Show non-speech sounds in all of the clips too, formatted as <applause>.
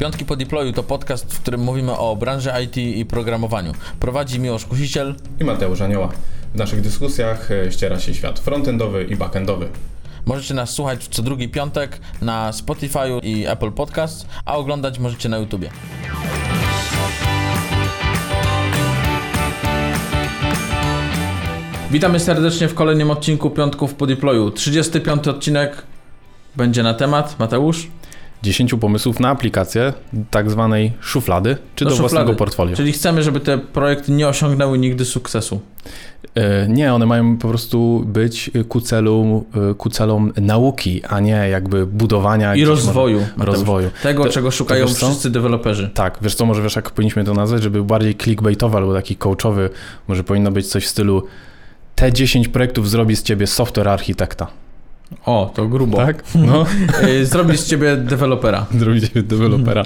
Piątki po deployu to podcast, w którym mówimy o branży IT i programowaniu. Prowadzi Miłosz Kusiciel i Mateusz Anioła. W naszych dyskusjach e, ściera się świat frontendowy i backendowy. Możecie nas słuchać co drugi piątek na Spotify i Apple Podcast, a oglądać możecie na YouTubie. Witamy serdecznie w kolejnym odcinku Piątków po deployu. 35 odcinek będzie na temat. Mateusz? 10 pomysłów na aplikację tak zwanej szuflady, czy do, do szuflady. własnego portfolio. Czyli chcemy, żeby te projekty nie osiągnęły nigdy sukcesu. E, nie, one mają po prostu być ku, celu, e, ku celom nauki, a nie jakby budowania i rozwoju. rozwoju. Tego, Te, czego szukają wszyscy deweloperzy. Tak, wiesz co, może wiesz, jak powinniśmy to nazwać, żeby bardziej clickbaitowy albo taki coachowy, może powinno być coś w stylu te 10 projektów zrobi z ciebie software architekta. O, to grubo. Tak? No. <laughs> Zrobi z ciebie dewelopera. Zrobi z ciebie dewelopera.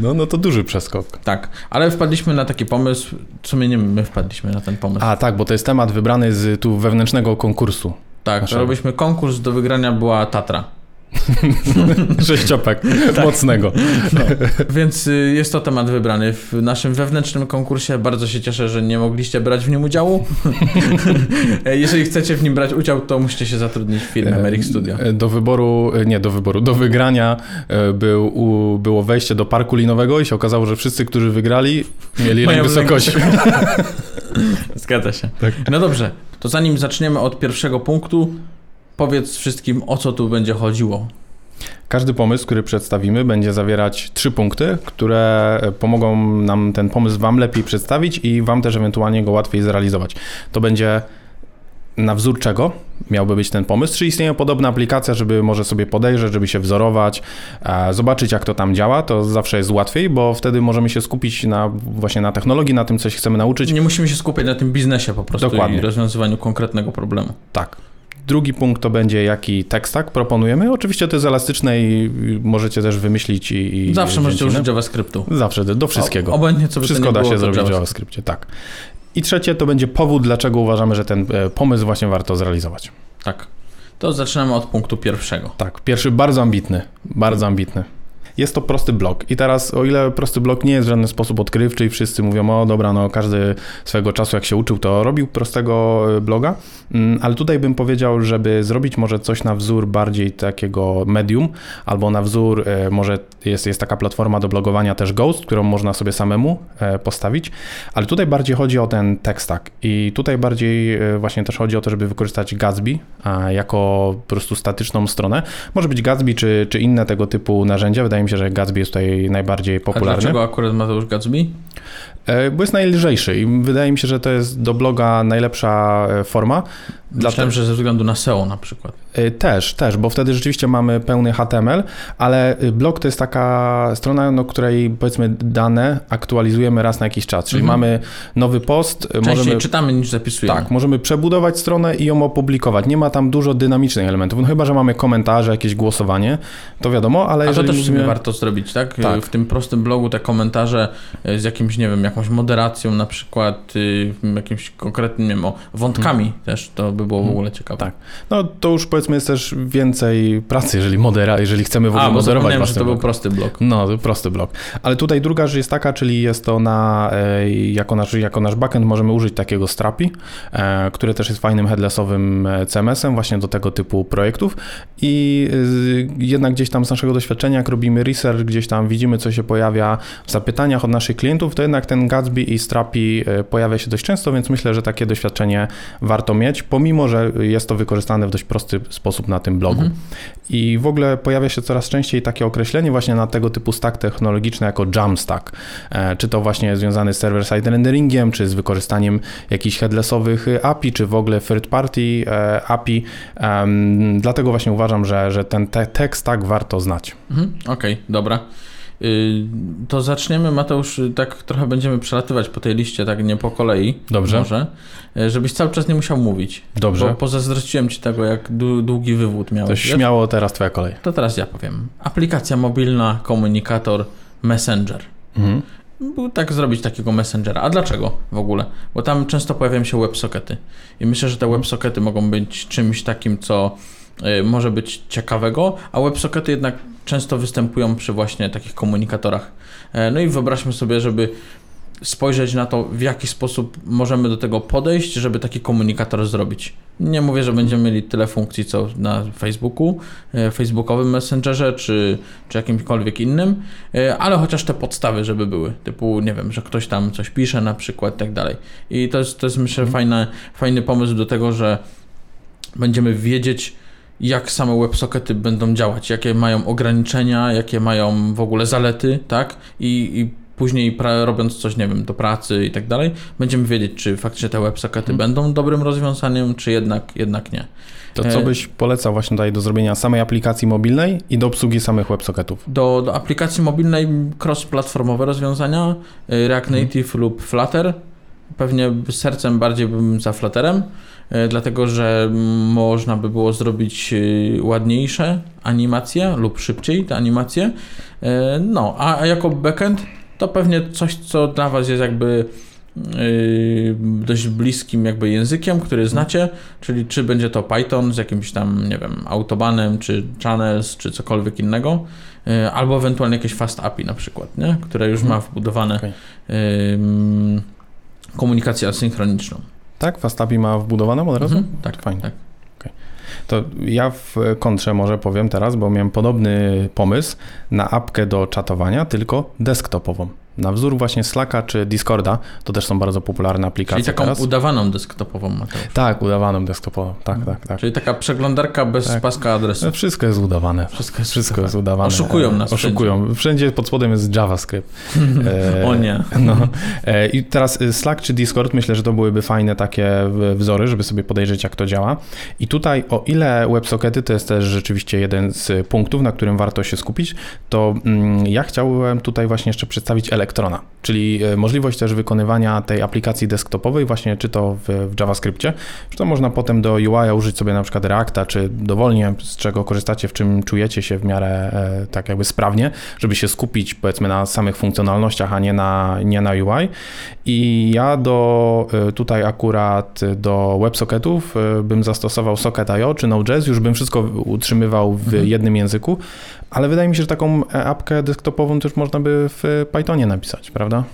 No, no to duży przeskok. Tak, ale wpadliśmy na taki pomysł, co my nie my wpadliśmy na ten pomysł. A tak, bo to jest temat wybrany z tu wewnętrznego konkursu. Tak, robiliśmy konkurs, do wygrania była Tatra. <laughs> Sześciopak tak. mocnego. No. Więc y, jest to temat wybrany w naszym wewnętrznym konkursie. Bardzo się cieszę, że nie mogliście brać w nim udziału. <laughs> Jeżeli chcecie w nim brać udział, to musicie się zatrudnić w firmie Americ Studio. E, do wyboru, e, nie do wyboru, do wygrania e, był, u, było wejście do parku linowego i się okazało, że wszyscy, którzy wygrali, mieli rękę wysokości. <laughs> Zgadza się. Tak. No dobrze, to zanim zaczniemy od pierwszego punktu, Powiedz wszystkim, o co tu będzie chodziło. Każdy pomysł, który przedstawimy, będzie zawierać trzy punkty, które pomogą nam ten pomysł Wam lepiej przedstawić i Wam też ewentualnie go łatwiej zrealizować. To będzie na wzór czego miałby być ten pomysł? Czy istnieje podobna aplikacja, żeby może sobie podejrzeć, żeby się wzorować, zobaczyć jak to tam działa, to zawsze jest łatwiej, bo wtedy możemy się skupić na właśnie na technologii, na tym, co się chcemy nauczyć. Nie musimy się skupiać na tym biznesie po prostu Dokładnie. i rozwiązywaniu konkretnego problemu. Tak. Drugi punkt to będzie, jaki tekst tak proponujemy. Oczywiście to jest elastyczne i możecie też wymyślić i... i Zawsze możecie użyć JavaScriptu. Zawsze, do wszystkiego. O, obojętnie co Wszystko da się zrobić w JavaScriptie, tak. I trzecie to będzie powód, dlaczego uważamy, że ten e, pomysł właśnie warto zrealizować. Tak. To zaczynamy od punktu pierwszego. Tak, pierwszy bardzo ambitny, bardzo ambitny. Jest to prosty blok. I teraz, o ile prosty blok nie jest w żaden sposób odkrywczy i wszyscy mówią, o dobra, no każdy swego czasu jak się uczył, to robił prostego e, bloga, mm, ale tutaj bym powiedział, żeby zrobić może coś na wzór bardziej takiego medium, albo na wzór, e, może jest, jest taka platforma do blogowania też Ghost, którą można sobie samemu e, postawić, ale tutaj bardziej chodzi o ten text stack i tutaj bardziej właśnie też chodzi o to, żeby wykorzystać Gatsby jako po prostu statyczną stronę. Może być Gatsby czy, czy inne tego typu narzędzia, wydaje mi się, że Gatsby jest tutaj najbardziej popularny. A dlaczego akurat Mateusz Gatsby? E, bo jest najlżejszy i wydaje mi się, że to jest do bloga najlepsza e, forma. Myślałem, że ze względu na SEO na przykład. E, też, też, bo wtedy rzeczywiście mamy pełny HTML, ale blog to jest taka strona, no, której powiedzmy dane aktualizujemy raz na jakiś czas, czyli mhm. mamy nowy post. Częściej możemy, czytamy niż zapisujemy. Tak, możemy przebudować stronę i ją opublikować. Nie ma tam dużo dynamicznych elementów, no chyba, że mamy komentarze, jakieś głosowanie, to wiadomo, ale A to też mówimy... warto zrobić, tak? tak? W tym prostym blogu te komentarze z jakimś, nie wiem, jakąś moderacją na przykład, y, jakimś konkretnym, nie wiem, o, wątkami hmm. też, to by było w hmm. ogóle ciekawe. Tak. No to już powiedzmy jest też więcej pracy, jeżeli modera, jeżeli chcemy w ogóle A, moderować że to był prosty blok. No, to prosty blok. Ale tutaj druga rzecz jest taka, czyli jest to na, e, jako nasz, jako nasz backend możemy użyć takiego Strapi, e, który też jest fajnym headlessowym e, CMS-em właśnie do tego typu projektów i jednak gdzieś tam z naszego doświadczenia, jak robimy research, gdzieś tam widzimy, co się pojawia w zapytaniach od naszych klientów, to jednak ten Gatsby i Strapi e, pojawia się dość często, więc myślę, że takie doświadczenie warto mieć, pomimo, że jest to wykorzystane w dość prosty sposób na tym blogu. Mhm. I w ogóle pojawia się coraz częściej takie określenie właśnie na tego typu stack technologiczny jako Jamstack. E, czy to właśnie związany z server-side renderingiem, czy z wykorzystaniem jakichś headlessowych API, czy w ogóle third-party e, API. Dlatego właśnie uważam, że, że ten tech stack warto znać. Mhm. Okej, okay, dobra. Y, to zaczniemy, Mateusz, tak trochę będziemy przelatywać po tej liście, tak nie po kolei. Dobrze. Może, y, żebyś cały czas nie musiał mówić. Dobrze. Bo pozazdrościłem ci tego, jak długi wywód miałeś. To śmiało, teraz twoja kolej. To teraz ja powiem. Aplikacja mobilna, komunikator, messenger. Mhm. Tak zrobić takiego messengera. A dlaczego w ogóle? Bo tam często pojawiają się websockety. I myślę, że te websockety mogą być czymś takim, co może być ciekawego, a WebSockety jednak często występują przy właśnie takich komunikatorach. E, no i wyobraźmy sobie, żeby spojrzeć na to, w jaki sposób możemy do tego podejść, żeby taki komunikator zrobić. Nie mówię, że będziemy mieli tyle funkcji, co na Facebooku, e, Facebookowym Messengerze, czy, czy jakimkolwiek innym, e, ale chociaż te podstawy, żeby były. Typu, nie wiem, że ktoś tam coś pisze na przykład i tak dalej. I to jest, to jest myślę, fajny, fajny pomysł do tego, że będziemy wiedzieć, jak same WebSockety będą działać, jakie mają ograniczenia, jakie mają w ogóle zalety, tak? I, i później pra- robiąc coś, nie wiem, do pracy i tak dalej, będziemy wiedzieć, czy faktycznie te WebSockety hmm. będą dobrym rozwiązaniem, czy jednak, jednak nie. To co e, byś polecał właśnie tutaj do zrobienia samej aplikacji mobilnej i do obsługi samych WebSocketów? Do, do aplikacji mobilnej cross-platformowe rozwiązania, e, React hmm. Native hmm. lub Flutter. Pewnie sercem bardziej bym za Flutterem, e, dlatego że można by było zrobić ładniejsze animacje lub szybciej te animacje. No, a jako backend to pewnie coś, co dla Was jest jakby dość bliskim jakby językiem, który znacie, czyli czy będzie to Python z jakimś tam, nie wiem, autobanem, czy channels, czy cokolwiek innego, albo ewentualnie jakieś fast API na przykład, nie? które już mhm. ma wbudowane okay. Komunikację asynchroniczną. Tak? Fast API ma wbudowane od razu? Mhm, tak, fajnie. Tak. To ja w kontrze może powiem teraz, bo miałem podobny pomysł na apkę do czatowania, tylko desktopową na wzór właśnie Slacka czy Discorda, to też są bardzo popularne aplikacje Czyli taką teraz. udawaną desktopową Mateusz. Tak, udawaną desktopową, tak, mhm. tak, tak. Czyli taka przeglądarka bez tak. paska adresu. No, wszystko jest udawane. Wszystko jest, Wszystko jest udawane. Oszukują nas Oszukują. Wszędzie, wszędzie pod spodem jest JavaScript. <laughs> e, o nie. No. E, I teraz y, Slack czy Discord, myślę, że to byłyby fajne takie wzory, żeby sobie podejrzeć, jak to działa. I tutaj, o ile WebSockety to jest też rzeczywiście jeden z punktów, na którym warto się skupić, to mm, ja chciałbym tutaj właśnie jeszcze przedstawić Elektrona, czyli e, możliwość też wykonywania tej aplikacji desktopowej właśnie czy to w, w JavaScriptie, czy to można potem do UI użyć sobie na przykład Reacta, czy dowolnie z czego korzystacie, w czym czujecie się w miarę e, tak jakby sprawnie, żeby się skupić powiedzmy na samych funkcjonalnościach, a nie na, nie na UI. I ja do e, tutaj akurat do WebSocketów bym zastosował Socket.io czy Node.js, już bym wszystko utrzymywał w mhm. jednym języku, ale wydaje mi się, że taką apkę desktopową też można by w Pythonie napisać, prawda?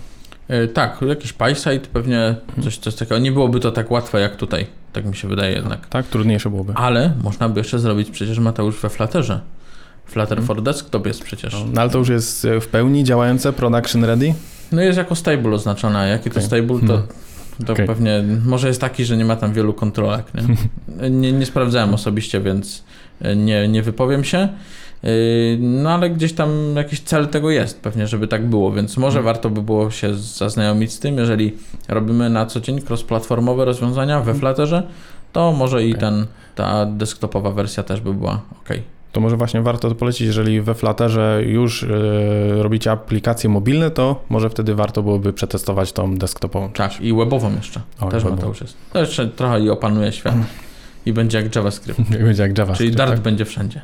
Yy, tak, jakiś PySite pewnie coś, coś takiego. Nie byłoby to tak łatwe jak tutaj, tak mi się wydaje jednak. Tak, trudniejsze byłoby. Ale można by jeszcze zrobić przecież Mateusz we Flutterze. Flutter hmm. for Desktop jest przecież. No, no, ale to już jest w pełni działające, production ready? No jest jako stable oznaczone, a jaki okay. to stable, to, hmm. to okay. pewnie może jest taki, że nie ma tam wielu kontrolek. Nie, <laughs> nie, nie sprawdzałem osobiście, więc nie, nie wypowiem się. Yy, no ale gdzieś tam jakiś cel tego jest, pewnie, żeby tak było, więc może hmm. warto by było się zaznajomić z tym, jeżeli robimy na co dzień cross-platformowe rozwiązania we mhm. Flutterze, to może i ten, ta desktopowa wersja też by była ok. To może właśnie warto to polecić, jeżeli we Flutterze już yy, robicie aplikacje mobilne, to może wtedy warto byłoby przetestować tą desktopową część. Tak, i webową jeszcze. O, też już jest. To jeszcze trochę i opanuje świat. <laughs> I będzie jak JavaScript. będzie jak JavaScript. Czyli Dart tak? będzie wszędzie.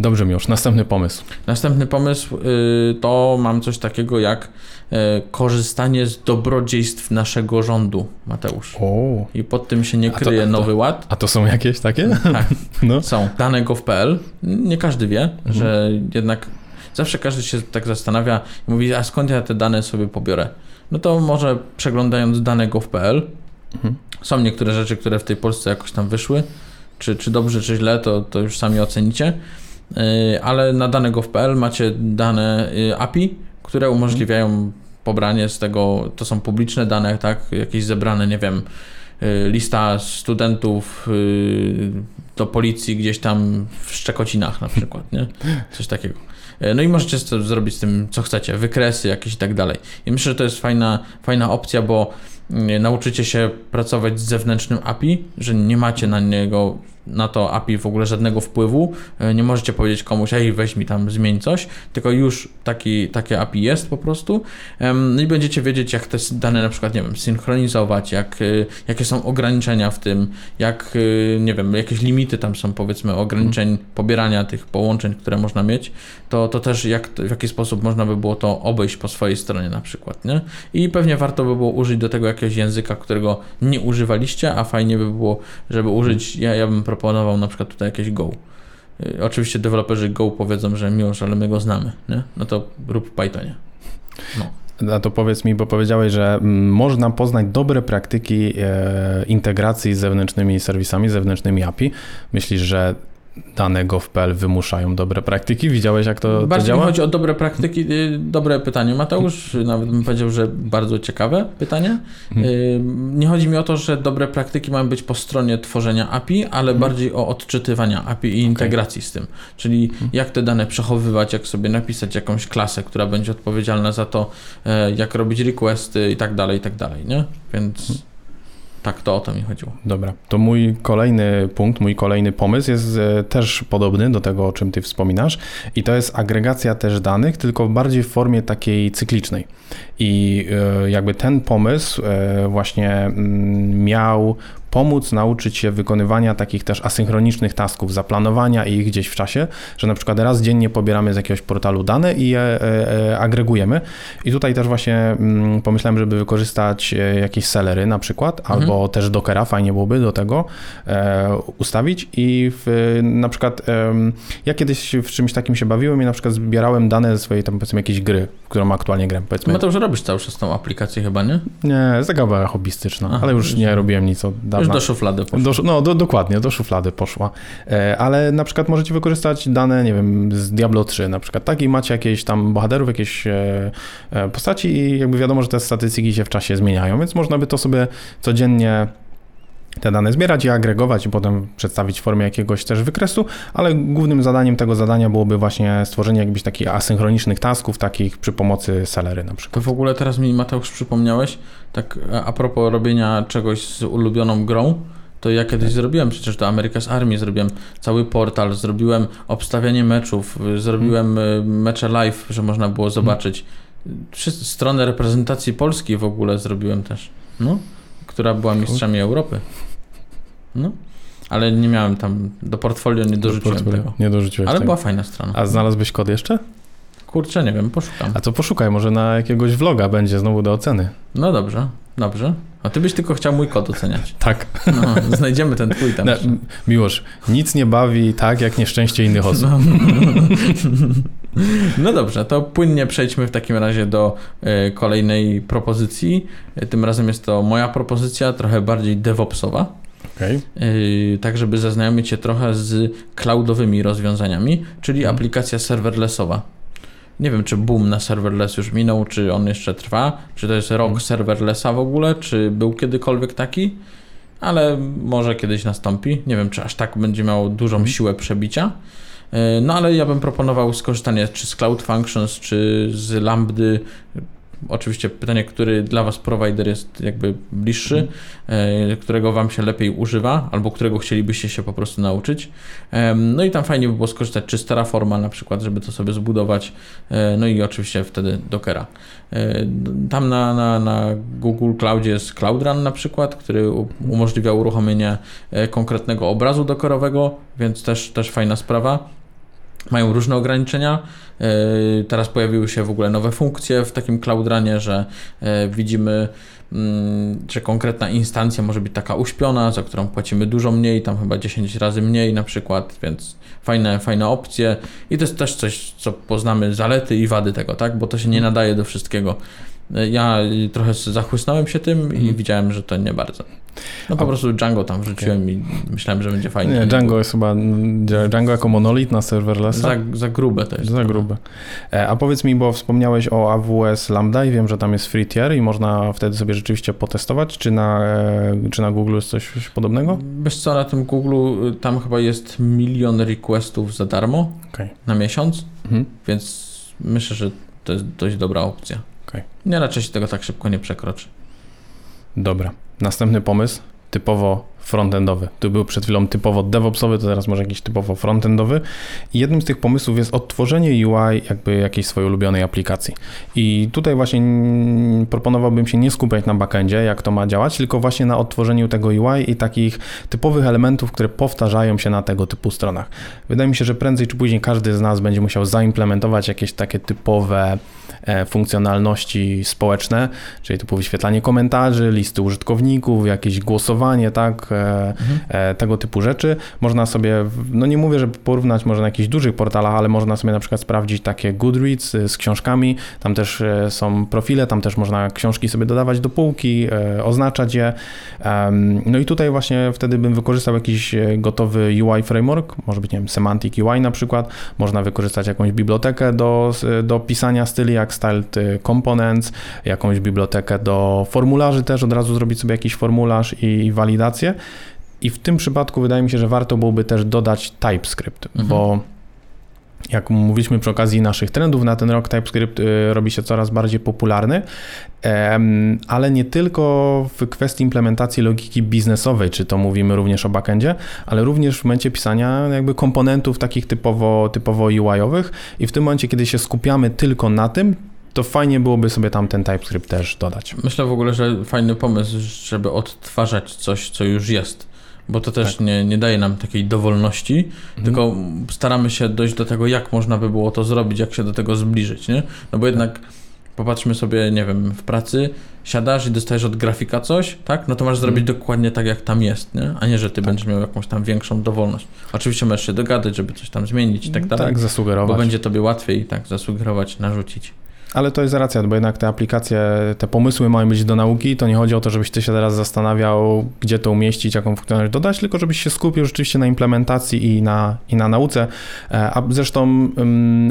Dobrze, już następny pomysł. Następny pomysł y, to mam coś takiego jak y, korzystanie z dobrodziejstw naszego rządu, Mateusz. O. I pod tym się nie kryje a to, a to, Nowy Ład. A to są jakieś takie? Tak, <laughs> no. są. Dane gov.pl. Nie każdy wie, mhm. że jednak zawsze każdy się tak zastanawia i mówi, a skąd ja te dane sobie pobiorę? No to może przeglądając dane gov.pl mhm. są niektóre rzeczy, które w tej Polsce jakoś tam wyszły. Czy, czy dobrze, czy źle, to, to już sami ocenicie. Y, ale na dane gov.pl macie dane y, API, które umożliwiają pobranie z tego, to są publiczne dane, tak, jakieś zebrane, nie wiem, y, lista studentów do policji gdzieś tam w Szczekocinach na przykład, nie? <laughs> Coś takiego. No i możecie zrobić z tym, co chcecie, wykresy jakieś i tak dalej. I myślę, że to jest fajna, fajna opcja, bo nauczycie się pracować z zewnętrznym API, że nie macie na niego na to API w ogóle żadnego wpływu. E, nie możecie powiedzieć komuś, ej, weź mi tam, zmień coś, tylko już taki, takie API jest po prostu. No i będziecie wiedzieć, jak te dane na przykład, nie wiem, synchronizować, jak, e, jakie są ograniczenia w tym, jak, e, nie wiem, jakieś limity tam są, powiedzmy, ograniczeń hmm. pobierania tych połączeń, które można mieć, to, to też jak, w jaki sposób można by było to obejść po swojej stronie na przykład, nie? I pewnie warto by było użyć do tego jakiegoś języka, którego nie używaliście, a fajnie by było, żeby użyć, ja, ja bym proponował proponował na przykład tutaj jakieś Go. Y, Oczywiście deweloperzy Go powiedzą, że miłość, ale my go znamy, nie? No to rób Pythonie. No. A to powiedz mi, bo powiedziałeś, że mm, można poznać dobre praktyki e, integracji z zewnętrznymi serwisami, zewnętrznymi API. Myślisz, że dane gov.pl wymuszają dobre praktyki? Widziałeś, jak to, to Bardziej mi działa? chodzi o dobre praktyki. y, Dobre pytanie, Mateusz. Nawet bym powiedział, że bardzo ciekawe pytanie. Mhm. Y, Nie chodzi mi o to, że dobre praktyki mają być po stronie tworzenia API, ale Mhm. bardziej o odczytywania API i integracji z tym. Czyli Mhm. jak te dane przechowywać, jak sobie napisać jakąś klasę, która będzie odpowiedzialna za to, e, jak robić requesty i tak dalej, i tak dalej, nie? Więc. Tak, to o to mi chodziło. Dobra, to mój kolejny punkt, mój kolejny pomysł jest e, też podobny do tego, o czym ty wspominasz i to jest agregacja też danych, tylko bardziej w formie takiej cyklicznej. I e, jakby ten pomysł e, właśnie mm, miał pomóc nauczyć się wykonywania takich też asynchronicznych tasków, zaplanowania ich gdzieś w czasie, że na przykład raz dziennie pobieramy z jakiegoś portalu dane i je e, e, agregujemy. I tutaj też właśnie mm, pomyślałem, żeby wykorzystać e, jakieś sellery na przykład, Mhm. albo też Dockera, fajnie byłoby do tego ustawić i w, na przykład ja kiedyś w czymś takim się bawiłem i na przykład zbierałem dane ze swojej tam powiedzmy jakiejś gry, w którą aktualnie gram. Powiedzmy, Mateusz, robisz cały czas tą aplikację chyba, nie? nie, jest taka hobbystyczna, Aha, ale już już nie nie. robiłem nic od dawna. Już do szuflady poszło. Do, no, do, dokładnie, do szuflady poszła. E, ale na przykład możecie wykorzystać dane, nie wiem, z Diablo 3 na przykład, tak? I macie jakieś tam bohaterów, jakieś e, e, postaci i jakby wiadomo, że te statystyki się w czasie zmieniają, więc można by to sobie codziennie te dane zbierać i agregować i potem przedstawić w formie jakiegoś też wykresu, ale głównym zadaniem tego zadania byłoby właśnie stworzenie jakichś takich asynchronicznych tasków, takich przy pomocy Celery na przykład. To w ogóle teraz mi Mateusz przypomniałeś, tak a- propos robienia czegoś z ulubioną grą, to ja kiedyś zrobiłem przecież do America's Army, zrobiłem cały portal, zrobiłem obstawianie meczów, zrobiłem y, mecze live, że można było zobaczyć. Wszyscy, stronę reprezentacji Polski w ogóle zrobiłem też, no, która była mistrzami Europy. No, ale nie miałem tam, do portfolio nie dorzuciłem tego. Nie dorzuciłeś Ale tego. była fajna strona. A znalazłbyś kod jeszcze? Kurczę, nie wiem, poszukam. A to poszukaj, może na jakiegoś vloga będzie znowu do oceny. No dobrze, dobrze. A ty byś tylko chciał mój kod oceniać. <laughs> Tak. No, znajdziemy ten twój tam. Jeszcze. Miłosz, nic nie bawi tak jak nieszczęście innych osób. No. <laughs> no dobrze, to płynnie przejdźmy w takim razie do e, kolejnej propozycji. E, Tym razem jest to moja propozycja, trochę bardziej DevOpsowa. Okej. e, Tak, żeby zaznajomić się trochę z cloudowymi rozwiązaniami, czyli Mhm. aplikacja serverlessowa. Nie wiem, czy boom na serverless już minął, czy on jeszcze trwa, czy to jest rok Mhm. serverlessa w ogóle, czy był kiedykolwiek taki, ale może kiedyś nastąpi. Nie wiem, czy aż tak będzie miało dużą Mhm. siłę przebicia. E, No ale ja bym proponował skorzystanie czy z Cloud Functions, czy z Lambdy. Oczywiście pytanie, który dla Was provider jest jakby bliższy, e, którego Wam się lepiej używa, albo którego chcielibyście się po prostu nauczyć. No i tam fajnie by było skorzystać czy z Terraforma na przykład, żeby to sobie zbudować. E, No i oczywiście wtedy Dockera. Tam na, na, na Google Cloudzie jest Cloud Run na przykład, który umożliwia uruchomienie konkretnego obrazu dockerowego, więc też, też fajna sprawa. Mają różne ograniczenia. E, Teraz pojawiły się w ogóle nowe funkcje w takim Cloud Runie, że e, widzimy, mm, że konkretna instancja może być taka uśpiona, za którą płacimy dużo mniej, tam chyba 10 razy mniej na przykład, więc fajne, fajne opcje. I to jest też coś, co poznamy zalety i wady tego, tak? Bo to się nie nadaje do wszystkiego. E, Ja trochę zachłysnąłem się tym i Mhm. widziałem, że to nie bardzo. No po A- prostu Django tam wrzuciłem i myślałem, że będzie fajnie. Nie, Django jest chyba, Django jako monolit na serverlessa? Za, za grube to jest. Za grube. E, A powiedz mi, bo wspomniałeś o AWS Lambda i wiem, że tam jest free tier i można wtedy sobie rzeczywiście potestować, czy na, e, czy na Google jest coś podobnego? Wiesz co, na tym Google y, tam chyba jest milion requestów za darmo Okej. na miesiąc, Mhm. więc myślę, że to jest dość dobra opcja. Okej. Nie, raczej się tego tak szybko nie przekroczy. Dobra. Następny pomysł, typowo frontendowy. Tu był przed chwilą typowo DevOpsowy, to teraz może jakiś typowo frontendowy. I jednym z tych pomysłów jest odtworzenie UI jakby jakiejś swojej ulubionej aplikacji. I tutaj właśnie proponowałbym się nie skupiać na backendzie, jak to ma działać, tylko właśnie na odtworzeniu tego UI i takich typowych elementów, które powtarzają się na tego typu stronach. Wydaje mi się, że prędzej czy później każdy z nas będzie musiał zaimplementować jakieś takie typowe e, funkcjonalności społeczne, czyli typu wyświetlanie komentarzy, listy użytkowników, jakieś głosowanie, tak, mhm. tego typu rzeczy. Można sobie, no nie mówię, żeby porównać może na jakichś dużych portalach, ale można sobie na przykład sprawdzić takie Goodreads z książkami. Tam też są profile, tam też można książki sobie dodawać do półki, oznaczać je. No i tutaj właśnie wtedy bym wykorzystał jakiś gotowy UI framework, może być, nie wiem, Semantic UI na przykład. Można wykorzystać jakąś bibliotekę do, do pisania styli, jak Styled Components, jakąś bibliotekę do formularzy też, od razu zrobić sobie jakiś formularz i walidację. I w tym przypadku wydaje mi się, że warto byłoby też dodać TypeScript, mhm. bo jak mówiliśmy przy okazji naszych trendów na ten rok, TypeScript y, robi się coraz bardziej popularny, ale nie tylko w kwestii implementacji logiki biznesowej, czy to mówimy również o backendzie, ale również w momencie pisania jakby komponentów takich typowo, typowo UI-owych i w tym momencie, kiedy się skupiamy tylko na tym, to fajnie byłoby sobie tam ten TypeScript też dodać. Myślę w ogóle, że fajny pomysł, żeby odtwarzać coś, co już jest bo to też tak. nie, nie daje nam takiej dowolności, mhm. tylko staramy się dojść do tego, jak można by było to zrobić, jak się do tego zbliżyć, nie? No bo jednak popatrzmy sobie, nie wiem, w pracy siadasz i dostajesz od grafika coś, tak? No to masz zrobić mhm. dokładnie tak, jak tam jest, nie? A nie, że ty tak. będziesz miał jakąś tam większą dowolność. Oczywiście możesz się dogadać, żeby coś tam zmienić i tak dalej. Tak, zasugerować. Bo będzie tobie łatwiej tak zasugerować, narzucić. Ale to jest racja, bo jednak te aplikacje, te pomysły mają być do nauki. To nie chodzi o to, żebyś ty się teraz zastanawiał, gdzie to umieścić, jaką funkcjonalność dodać, tylko żebyś się skupił rzeczywiście na implementacji i na, i na nauce. E, a zresztą,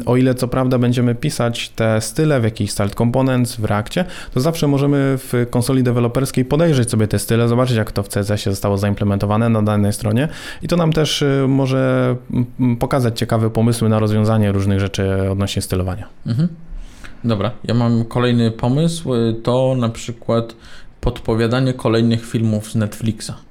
o ile co prawda będziemy pisać te style w jakichś style components w Reakcie, to zawsze możemy w konsoli deweloperskiej podejrzeć sobie te style, zobaczyć, jak to w CSS-ie zostało zaimplementowane na danej stronie. I to nam też y, może pokazać ciekawe pomysły na rozwiązanie różnych rzeczy odnośnie stylowania. Mhm. Dobra, ja mam kolejny pomysł, to na przykład podpowiadanie kolejnych filmów z Netflixa.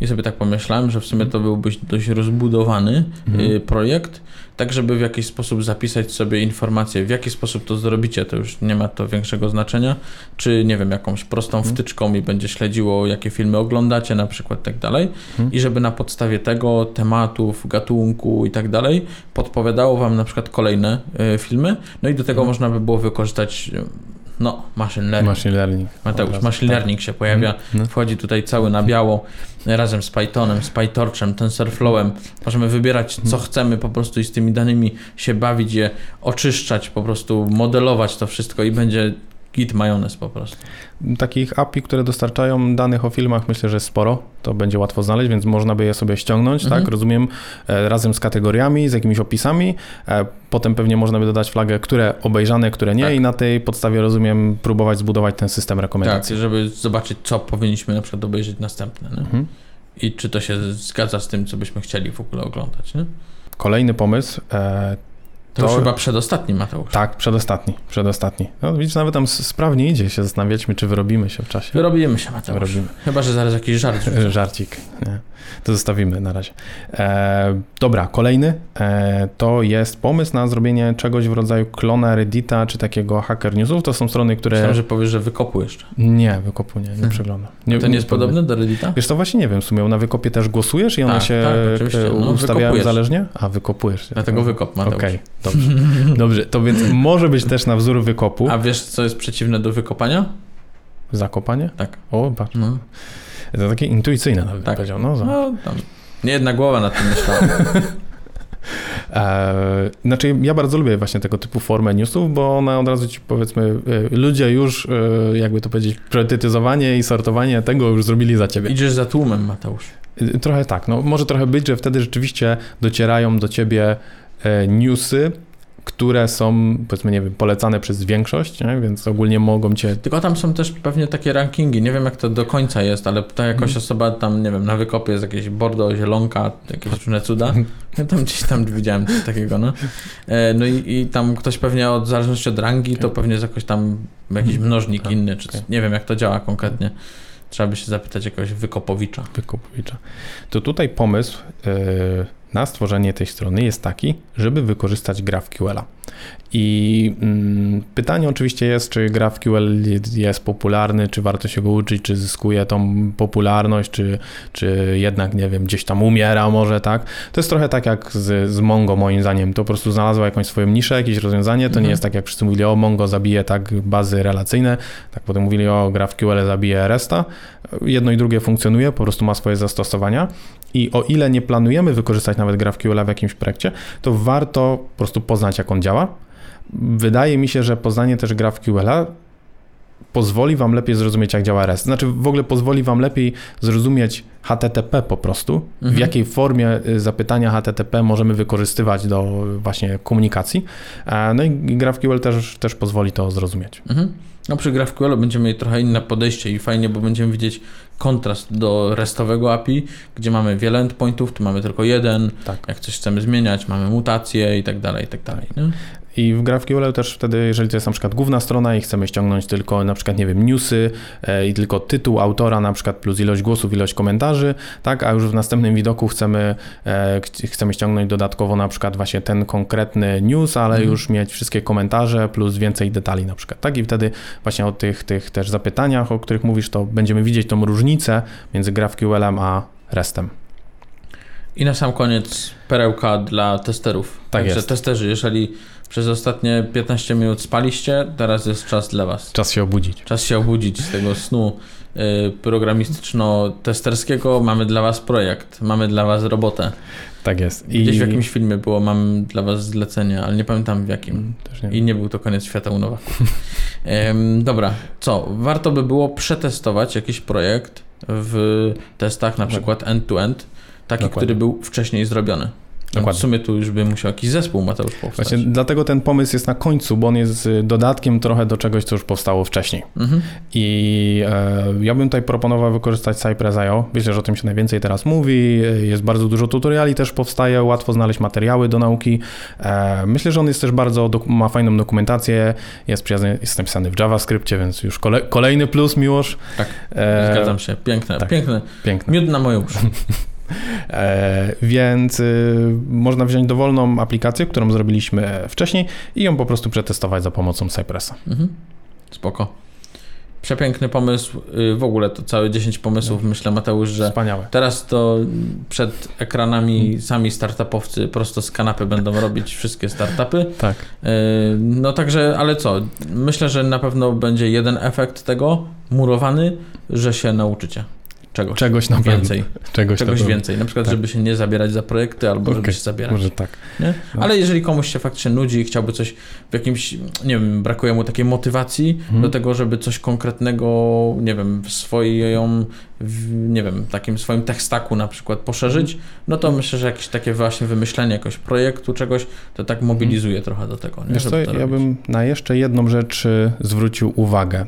I sobie tak pomyślałem, że w sumie to byłby dość rozbudowany mhm. projekt, tak żeby w jakiś sposób zapisać sobie informacje, w jaki sposób to zrobicie, to już nie ma to większego znaczenia, czy nie wiem, jakąś prostą mhm. wtyczką i będzie śledziło, jakie filmy oglądacie na przykład, tak dalej mhm. i żeby na podstawie tego, tematów, gatunku i tak dalej, podpowiadało Wam na przykład kolejne y, filmy, no i do tego mhm. można by było wykorzystać no, machine learning. Machine learning. Mateusz, machine learning się pojawia, mm. wchodzi tutaj cały na biało razem z Pythonem, z PyTorchem, TensorFlowem. Możemy wybierać co mm. chcemy po prostu i z tymi danymi się bawić, je oczyszczać, po prostu modelować to wszystko i będzie git majonez po prostu. Takich API, które dostarczają danych o filmach, myślę, że jest sporo. To będzie łatwo znaleźć, więc można by je sobie ściągnąć, tak? mhm. tak? Rozumiem, e, razem z kategoriami, z jakimiś opisami. E, potem pewnie można by dodać flagę, które obejrzane, które nie, tak. i na tej podstawie, rozumiem, próbować zbudować ten system rekomendacji. Tak, żeby zobaczyć, co powinniśmy na przykład obejrzeć następne. Mhm. I czy to się zgadza z tym, co byśmy chcieli w ogóle oglądać. Nie? Kolejny pomysł e, to, to chyba przedostatni, Mateusz. Tak, przedostatni, przedostatni. No widzisz, nawet tam sprawnie idzie się zastanawiać, czy wyrobimy się w czasie. Wyrobimy się, Mateusz. Wyrobimy. Chyba, że zaraz jakiś żart. <laughs> Żarcik, nie. To zostawimy na razie. E, dobra, kolejny e, to jest pomysł na zrobienie czegoś w rodzaju klona Reddita, czy takiego Hacker Newsów. To są strony, które... Myślałem, że powiesz, że wykopu jeszcze. Nie, wykopu nie, nie hmm. przeglądam. Nie, to nie jest nie podobne do Reddita? Wiesz, to właśnie nie wiem, w sumie na wykopie też głosujesz i one tak, się tak, no, ustawiają zależnie? A, wykopujesz. Dlatego wykop, Mateusz. Okej, okay, dobrze. <laughs> dobrze, to więc może być też na wzór wykopu. A wiesz, co jest przeciwne do wykopania? Zakopanie? Tak. O, patrz. No. To takie intuicyjne nawet tak. powiedział. No, no nie jedna głowa nad tym myślała. <laughs> E, znaczy, ja bardzo lubię właśnie tego typu formę newsów, bo one od razu ci powiedzmy, e, ludzie już, e, jakby to powiedzieć, priorytetyzowanie i sortowanie tego już zrobili za ciebie. Idziesz za tłumem, Mateusz. Trochę tak. No, może trochę być, że wtedy rzeczywiście docierają do ciebie newsy, które są, powiedzmy, nie wiem, polecane przez większość, nie? więc ogólnie mogą cię... Tylko tam są też pewnie takie rankingi, nie wiem jak to do końca jest, ale ta jakoś mm. osoba tam, nie wiem, na wykopie jest jakieś bordo, zielonka, jakieś różne cuda. Ja tam gdzieś tam widziałem coś takiego, no. E, no i, i tam ktoś pewnie od, w zależności od rangi, to pewnie jest jakoś tam jakiś mhm. mnożnik tak, inny, czy nie wiem jak to działa konkretnie. Trzeba by się zapytać jakiegoś wykopowicza. Wykopowicza. To tutaj pomysł, yy, na stworzenie tej strony jest taki, żeby wykorzystać GraphQL-a. I mm, pytanie oczywiście jest, czy GraphQL jest popularny, czy warto się go uczyć, czy zyskuje tą popularność, czy, czy jednak, nie wiem, gdzieś tam umiera może, tak? To jest trochę tak jak z, z Mongo moim zdaniem. To po prostu znalazło jakąś swoją niszę, jakieś rozwiązanie. To mhm. nie jest tak, jak wszyscy mówili, o Mongo zabije tak bazy relacyjne, tak potem mówili, o GraphQL zabije Resta. Jedno i drugie funkcjonuje, po prostu ma swoje zastosowania. I o ile nie planujemy wykorzystać nawet GraphQL w jakimś projekcie, to warto po prostu poznać, jak on działa. Wydaje mi się, że poznanie też GraphQL pozwoli Wam lepiej zrozumieć, jak działa REST. Znaczy, w ogóle pozwoli Wam lepiej zrozumieć HTTP po prostu, mhm. w jakiej formie y, zapytania HTTP możemy wykorzystywać do właśnie komunikacji. E, no i GraphQL też, też pozwoli to zrozumieć. Mhm. No przy GraphQL będziemy mieli trochę inne podejście i fajnie, bo będziemy widzieć kontrast do restowego API, gdzie mamy wiele endpointów, tu mamy tylko jeden, tak. jak coś chcemy zmieniać, mamy mutacje i tak dalej, i tak dalej. Nie? I w GraphQL też wtedy, jeżeli to jest na przykład główna strona i chcemy ściągnąć tylko na przykład, nie wiem, newsy e, i tylko tytuł autora na przykład plus ilość głosów, ilość komentarzy, tak, a już w następnym widoku chcemy, e, chcemy ściągnąć dodatkowo na przykład właśnie ten konkretny news, ale mhm. już mieć wszystkie komentarze plus więcej detali na przykład, tak, i wtedy właśnie o tych, tych też zapytaniach, o których mówisz, to będziemy widzieć tą różnicę między GraphQL-em a RESTem. I na sam koniec perełka dla testerów. Tak Także jest. testerzy, jeżeli przez ostatnie 15 minut spaliście, teraz jest czas dla Was. Czas się obudzić. Czas się obudzić z tego snu y, programistyczno-testerskiego. Mamy dla Was projekt, mamy dla Was robotę. Tak jest. I... Gdzieś w jakimś filmie było, mam dla Was zlecenie, ale nie pamiętam w jakim. Nie I nie był to koniec świata u Nowaków. <laughs> dobra, co? Warto by było przetestować jakiś projekt w testach, na przykład end-to-end, taki, Dokładnie. który był wcześniej zrobiony. No, w sumie tu już by musiał jakiś zespół Mateusz powstać. Właśnie dlatego ten pomysł jest na końcu, bo on jest dodatkiem trochę do czegoś, co już powstało wcześniej. Mhm. I e, ja bym tutaj proponował wykorzystać Cypress.io. Myślę, że o tym się najwięcej teraz mówi. Jest bardzo dużo tutoriali też powstaje, łatwo znaleźć materiały do nauki. E, myślę, że on jest też bardzo, ma fajną dokumentację, jest przyjazny, jest napisany w JavaScriptie, więc już kole, kolejny plus, Miłosz. Tak, e, zgadzam się. Piękne, tak, piękne. piękne. Miód na moją uszy. <laughs> E, więc y, można wziąć dowolną aplikację, którą zrobiliśmy wcześniej i ją po prostu przetestować za pomocą Cypressa. Mhm. Spoko. Przepiękny pomysł. Y, w ogóle to całe 10 pomysłów, no. myślę, Mateusz, że Wspaniałe. teraz to przed ekranami mhm. sami startupowcy prosto z kanapy będą robić wszystkie startupy. Tak. Y, no także, ale co? Myślę, że na pewno będzie jeden efekt tego, murowany, że się nauczycie czegoś, czegoś na więcej. Czegoś, czegoś więcej. Na przykład, tak. żeby się nie zabierać za projekty albo okay. żeby się zabierać. Może tak. Nie? No. Ale jeżeli komuś się faktycznie nudzi i chciałby coś w jakimś, nie wiem, brakuje mu takiej motywacji hmm. do tego, żeby coś konkretnego, nie wiem, w swoją, w, nie wiem, takim swoim tech stacku na przykład poszerzyć, no to myślę, że jakieś takie właśnie wymyślenie jakiegoś projektu, czegoś, to tak mobilizuje hmm. trochę do tego. Nie? Wiesz co, ja bym na jeszcze jedną rzecz y, zwrócił uwagę.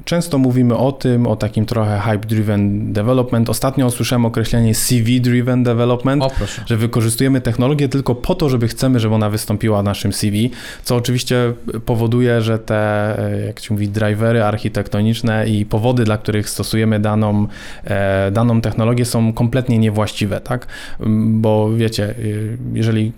Mm, Często mówimy o tym, o takim trochę hype-driven development. Ostatnio usłyszałem określenie CV-driven development, o, że wykorzystujemy technologię tylko po to, żeby chcemy, żeby ona wystąpiła w naszym CV, co oczywiście powoduje, że te, e, jak się mówi, drivery architektoniczne i powody, dla których stosujemy daną, e, daną technologię są kompletnie niewłaściwe, tak? Bo wiecie, e, jeżeli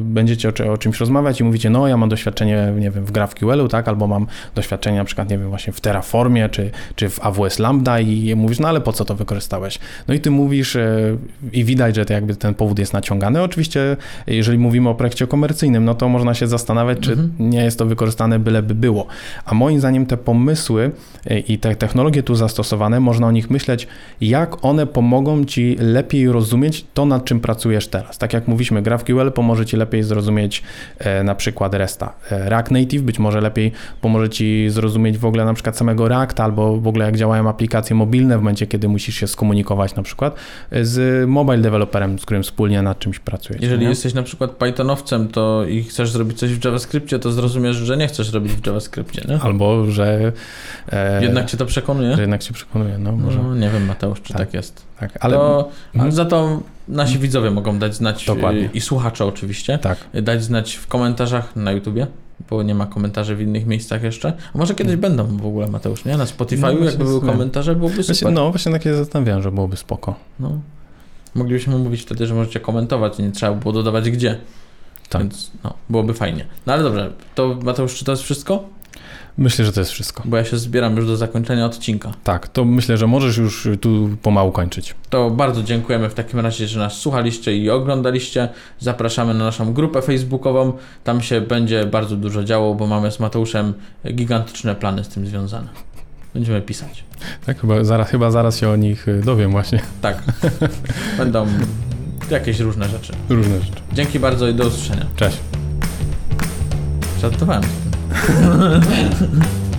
będziecie o, o czymś rozmawiać i mówicie, no ja mam doświadczenie, nie wiem, w GraphQL-u, tak? Albo mam doświadczenie na przykład, nie wiem, właśnie w Terra Terraformie, czy, czy w AWS Lambda i mówisz, no ale po co to wykorzystałeś? No i ty mówisz e, i widać, że jakby ten powód jest naciągany. Oczywiście, jeżeli mówimy o projekcie komercyjnym, no to można się zastanawiać, czy mhm. nie jest to wykorzystane byleby było. A moim zdaniem te pomysły e, i te technologie tu zastosowane, można o nich myśleć, jak one pomogą ci lepiej rozumieć to, nad czym pracujesz teraz. Tak jak mówiliśmy, GraphQL pomoże ci lepiej zrozumieć e, na przykład RESTA. React Native być może lepiej pomoże ci zrozumieć w ogóle na przykład samego samego React albo w ogóle jak działają aplikacje mobilne w momencie, kiedy musisz się skomunikować na przykład z mobile developerem, z którym wspólnie nad czymś pracujesz. Jeżeli nie? jesteś na przykład Pythonowcem to i chcesz zrobić coś w JavaScriptie, to zrozumiesz, że nie chcesz robić w JavaScriptie, nie? Albo, że... E, jednak cię to przekonuje? Że jednak cię przekonuje, no może. No, nie wiem Mateusz, czy tak, tak jest. Tak, ale... To, ale za to nasi widzowie mogą dać znać Dokładnie. i słuchacze oczywiście, tak. dać znać w komentarzach na YouTubie bo nie ma komentarzy w innych miejscach jeszcze. A może kiedyś mm. będą w ogóle, Mateusz, nie? Na Spotify, no, jakby były komentarze, byłoby super. Właśnie, no, właśnie takie zastanawiałem, że byłoby spoko. No. Moglibyśmy mówić wtedy, że możecie komentować, nie trzeba było dodawać gdzie. Tak. Więc no, byłoby fajnie. No ale dobrze, to Mateusz, czy to jest wszystko? Myślę, że to jest wszystko. Bo ja się zbieram już do zakończenia odcinka. Tak, to myślę, że możesz już tu pomału kończyć. To bardzo dziękujemy w takim razie, że nas słuchaliście i oglądaliście. Zapraszamy na naszą grupę facebookową. Tam się będzie bardzo dużo działo, bo mamy z Mateuszem gigantyczne plany z tym związane. Będziemy pisać. Tak, chyba zaraz, chyba zaraz się o nich y, dowiem właśnie. Tak. <laughs> Będą jakieś różne rzeczy. Różne rzeczy. Dzięki bardzo i do usłyszenia. Cześć. Żartowałem. ハハハハ。